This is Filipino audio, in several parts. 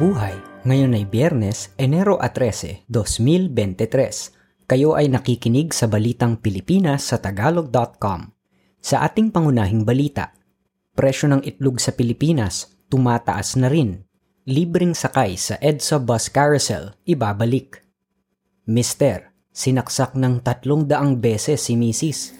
Mabuhay! Ngayon ay Biyernes, Enero 13, 2023. Kayo ay nakikinig sa Balitang Pilipinas sa Tagalog.com. Sa ating pangunahing balita, presyo ng itlog sa Pilipinas tumataas na rin. Libreng sakay sa EDSA Bus Carousel ibabalik. Mister, sinaksak ng tatlong daang beses si Mrs.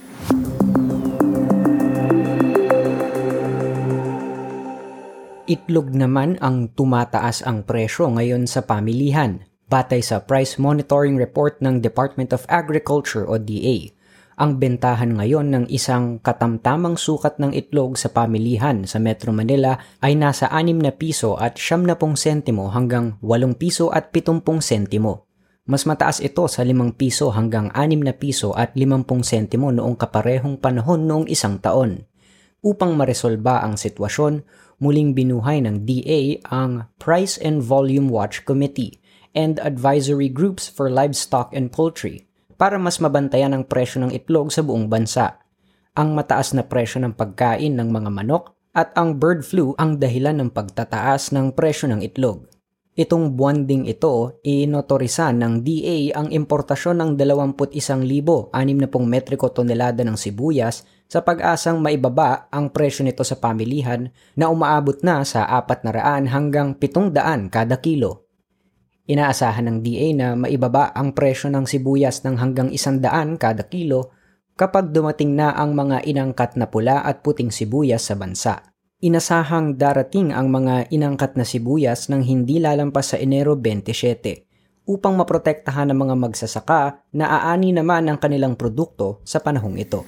Itlog naman ang tumataas ang presyo ngayon sa pamilihan, batay sa Price Monitoring Report ng Department of Agriculture o DA. Ang bentahan ngayon ng isang katamtamang sukat ng itlog sa pamilihan sa Metro Manila ay nasa 6 na piso at 70 sentimo hanggang 8 piso at 70 sentimo. Mas mataas ito sa 5 piso hanggang 6 na piso at 50 sentimo noong kaparehong panahon noong isang taon. Upang maresolba ang sitwasyon, muling binuhay ng DA ang Price and Volume Watch Committee and Advisory Groups for Livestock and Poultry para mas mabantayan ang presyo ng itlog sa buong bansa. Ang mataas na presyo ng pagkain ng mga manok at ang bird flu ang dahilan ng pagtataas ng presyo ng itlog. Itong buwan ito, inotorisan ng DA ang importasyon ng 21,600 metriko tonelada ng sibuyas sa pag-asang maibaba ang presyo nito sa pamilihan na umaabot na sa 400 hanggang 700 kada kilo. Inaasahan ng DA na maibaba ang presyo ng sibuyas ng hanggang 100 kada kilo kapag dumating na ang mga inangkat na pula at puting sibuyas sa bansa. Inasahang darating ang mga inangkat na sibuyas ng hindi lalampas sa Enero 27 upang maprotektahan ng mga magsasaka na aani naman ang kanilang produkto sa panahong ito.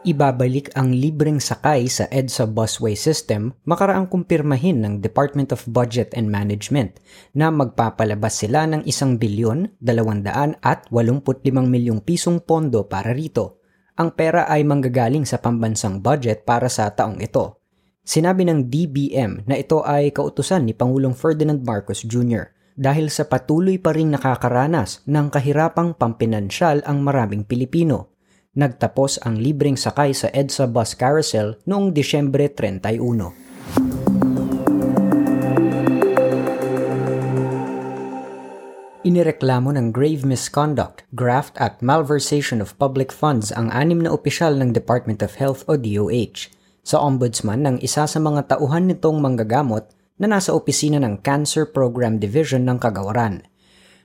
Ibabalik ang libreng sakay sa EDSA busway system makaraang kumpirmahin ng Department of Budget and Management na magpapalabas sila ng isang bilyon, dalawandaan at 85 milyong pisong pondo para rito. Ang pera ay manggagaling sa pambansang budget para sa taong ito. Sinabi ng DBM na ito ay kautusan ni Pangulong Ferdinand Marcos Jr. dahil sa patuloy pa ring nakakaranas ng kahirapang pampinansyal ang maraming Pilipino nagtapos ang libreng sakay sa EDSA Bus Carousel noong Disyembre 31. Inireklamo ng grave misconduct, graft at malversation of public funds ang anim na opisyal ng Department of Health o DOH sa ombudsman ng isa sa mga tauhan nitong manggagamot na nasa opisina ng Cancer Program Division ng Kagawaran.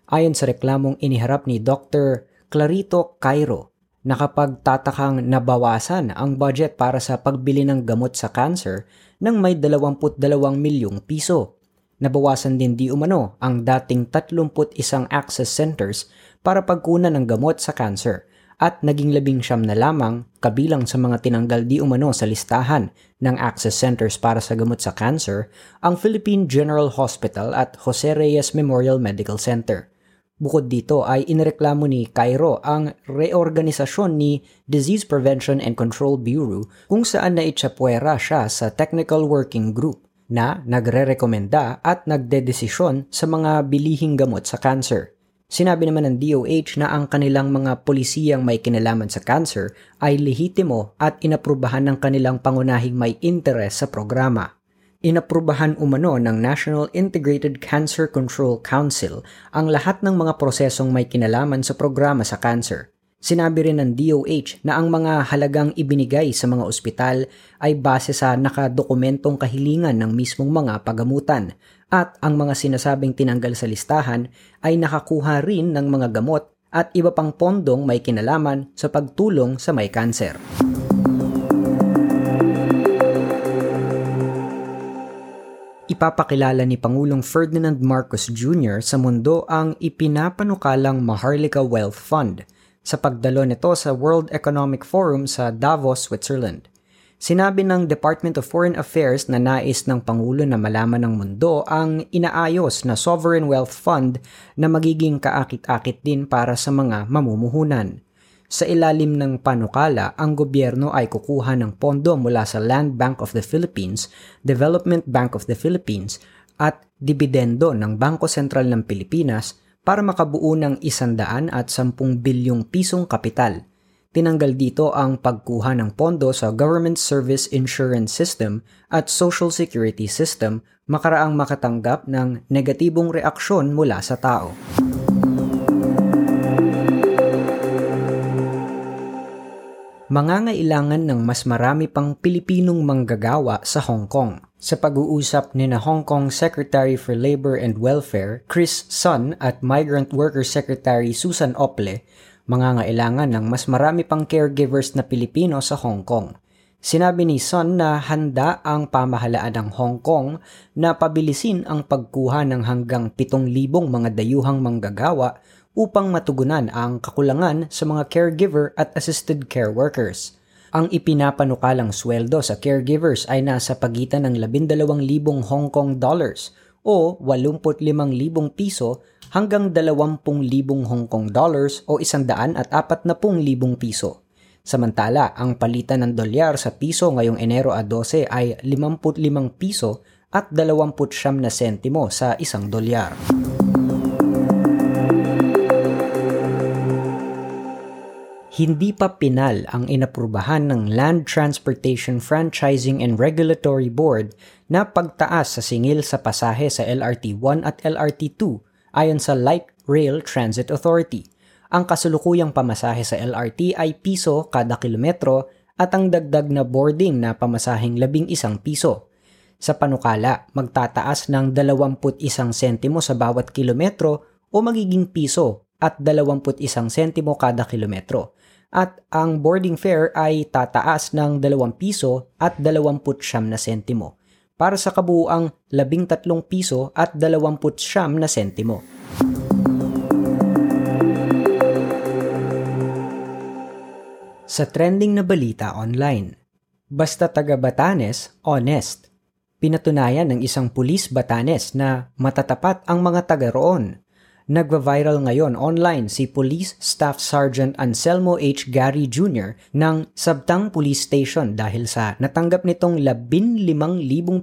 Ayon sa reklamong iniharap ni Dr. Clarito Cairo, nakapagtatakang nabawasan ang budget para sa pagbili ng gamot sa cancer ng may 22 milyong piso. Nabawasan din di umano ang dating 31 access centers para pagkunan ng gamot sa cancer at naging labing siyam na lamang kabilang sa mga tinanggal di umano sa listahan ng access centers para sa gamot sa cancer ang Philippine General Hospital at Jose Reyes Memorial Medical Center. Bukod dito ay inireklamo ni Cairo ang reorganisasyon ni Disease Prevention and Control Bureau kung saan naitsapwera siya sa Technical Working Group na nagre-rekomenda at nagdedesisyon sa mga bilihing gamot sa cancer. Sinabi naman ng DOH na ang kanilang mga polisiyang may kinalaman sa cancer ay lehitimo at inaprubahan ng kanilang pangunahing may interes sa programa inaprubahan umano ng National Integrated Cancer Control Council ang lahat ng mga prosesong may kinalaman sa programa sa cancer. Sinabi rin ng DOH na ang mga halagang ibinigay sa mga ospital ay base sa nakadokumentong kahilingan ng mismong mga pagamutan at ang mga sinasabing tinanggal sa listahan ay nakakuha rin ng mga gamot at iba pang pondong may kinalaman sa pagtulong sa may kanser. Ipapakilala ni Pangulong Ferdinand Marcos Jr. sa mundo ang ipinapanukalang Maharlika Wealth Fund sa pagdalo nito sa World Economic Forum sa Davos, Switzerland. Sinabi ng Department of Foreign Affairs na nais ng Pangulo na malaman ng mundo ang inaayos na Sovereign Wealth Fund na magiging kaakit-akit din para sa mga mamumuhunan. Sa ilalim ng panukala, ang gobyerno ay kukuha ng pondo mula sa Land Bank of the Philippines, Development Bank of the Philippines, at dibidendo ng Bangko Sentral ng Pilipinas para makabuo ng 110 bilyong pisong kapital. tinanggal dito ang pagkuha ng pondo sa Government Service Insurance System at Social Security System makaraang makatanggap ng negatibong reaksyon mula sa tao. Mangangailangan ng mas marami pang Pilipinong manggagawa sa Hong Kong. Sa pag-uusap ni na Hong Kong Secretary for Labor and Welfare Chris Sun at Migrant Worker Secretary Susan Ople, mangangailangan ng mas marami pang caregivers na Pilipino sa Hong Kong. Sinabi ni Son na handa ang pamahalaan ng Hong Kong na pabilisin ang pagkuha ng hanggang 7,000 mga dayuhang manggagawa upang matugunan ang kakulangan sa mga caregiver at assisted care workers. Ang ipinapanukalang sweldo sa caregivers ay nasa pagitan ng 12,000 Hong Kong dollars o 85,000 piso hanggang 20,000 Hong Kong dollars o 140,000 piso. Samantala, ang palitan ng dolyar sa piso ngayong Enero a 12 ay 55 piso at 29 na sentimo sa isang dolyar. Hindi pa pinal ang inaprubahan ng Land Transportation Franchising and Regulatory Board na pagtaas sa singil sa pasahe sa LRT 1 at LRT 2 Ayon sa Light Rail Transit Authority, ang kasulukuyang pamasahe sa LRT ay piso kada kilometro at ang dagdag na boarding na pamasaheng labing isang piso. Sa panukala, magtataas ng 21 sentimo sa bawat kilometro o magiging piso at 21 sentimo kada kilometro. At ang boarding fare ay tataas ng 2 piso at 29 na sentimo para sa kabuuang 13 piso at 29 na sentimo. Sa trending na balita online, basta taga Batanes, honest. Pinatunayan ng isang pulis Batanes na matatapat ang mga taga roon. Nagva-viral ngayon online si Police Staff Sergeant Anselmo H. Gary Jr. ng Sabtang Police Station dahil sa natanggap nitong 15,000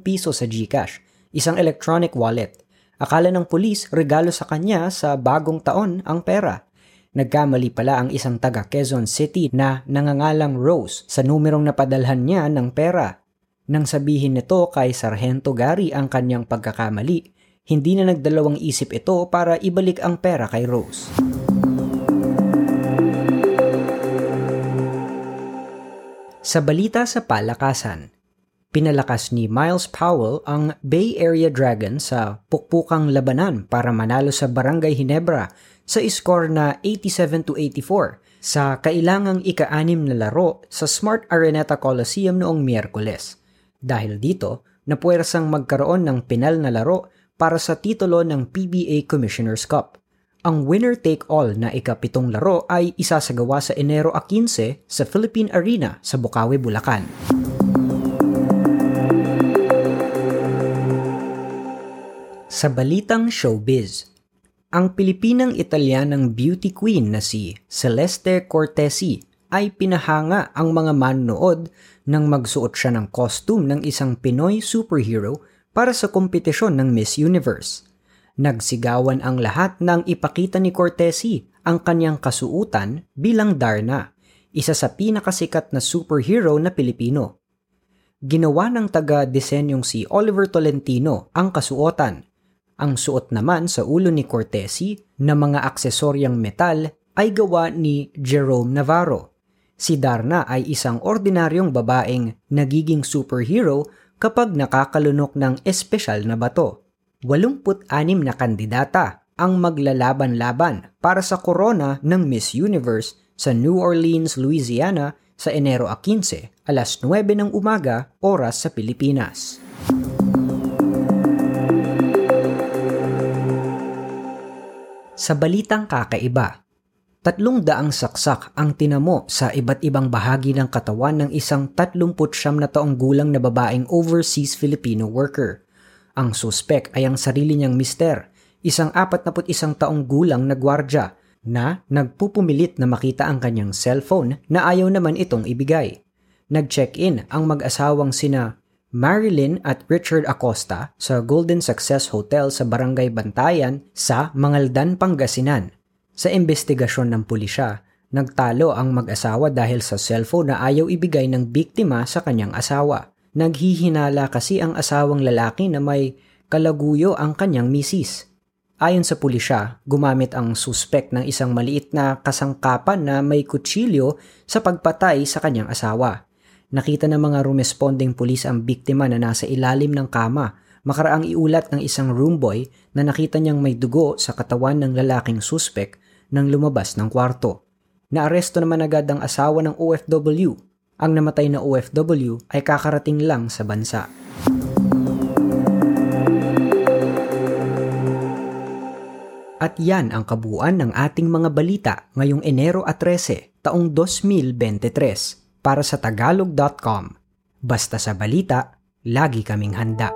piso sa GCash, isang electronic wallet. Akala ng pulis regalo sa kanya sa bagong taon ang pera. Nagkamali pala ang isang taga Quezon City na nangangalang Rose sa numerong napadalhan niya ng pera. Nang sabihin nito kay Sargento Gary ang kanyang pagkakamali, hindi na nagdalawang isip ito para ibalik ang pera kay Rose. Sa balita sa palakasan, pinalakas ni Miles Powell ang Bay Area Dragon sa pukpukang labanan para manalo sa Barangay Hinebra sa score na 87 to 84 sa kailangang ika-anim na laro sa Smart Areneta Coliseum noong Miyerkules. Dahil dito, napuwersang magkaroon ng pinal na laro para sa titulo ng PBA Commissioner's Cup. Ang winner-take-all na ikapitong laro ay isasagawa sa Enero 15 sa Philippine Arena sa Bukawi, Bulacan. Sa balitang showbiz, ang Pilipinang Italianang beauty queen na si Celeste Cortesi ay pinahanga ang mga manonood nang magsuot siya ng costume ng isang Pinoy superhero para sa kompetisyon ng Miss Universe. Nagsigawan ang lahat nang ipakita ni Cortesi ang kanyang kasuutan bilang Darna, isa sa pinakasikat na superhero na Pilipino. Ginawa ng taga-disenyong si Oliver Tolentino ang kasuotan. Ang suot naman sa ulo ni Cortesi na mga aksesoryang metal ay gawa ni Jerome Navarro. Si Darna ay isang ordinaryong babaeng nagiging superhero kapag nakakalunok ng espesyal na bato. 86 na kandidata ang maglalaban-laban para sa korona ng Miss Universe sa New Orleans, Louisiana sa Enero 15, alas 9 ng umaga, oras sa Pilipinas. Sa balitang kakaiba, Tatlong daang saksak ang tinamo sa iba't ibang bahagi ng katawan ng isang 39 na taong gulang na babaeng overseas Filipino worker. Ang suspek ay ang sarili niyang mister, isang 41 taong gulang na gwardya na nagpupumilit na makita ang kanyang cellphone na ayaw naman itong ibigay. Nag-check-in ang mag-asawang sina Marilyn at Richard Acosta sa Golden Success Hotel sa Barangay Bantayan sa Mangaldan, Pangasinan sa investigasyon ng pulisya, Nagtalo ang mag-asawa dahil sa cellphone na ayaw ibigay ng biktima sa kanyang asawa. Naghihinala kasi ang asawang lalaki na may kalaguyo ang kanyang misis. Ayon sa pulisya, gumamit ang suspect ng isang maliit na kasangkapan na may kutsilyo sa pagpatay sa kanyang asawa. Nakita ng mga rumesponding pulis ang biktima na nasa ilalim ng kama makaraang iulat ng isang roomboy na nakita niyang may dugo sa katawan ng lalaking suspect nang lumabas ng kwarto. Naaresto naman agad ang asawa ng OFW. Ang namatay na OFW ay kakarating lang sa bansa. At yan ang kabuuan ng ating mga balita ngayong Enero at 13, taong 2023 para sa tagalog.com. Basta sa balita, lagi kaming handa.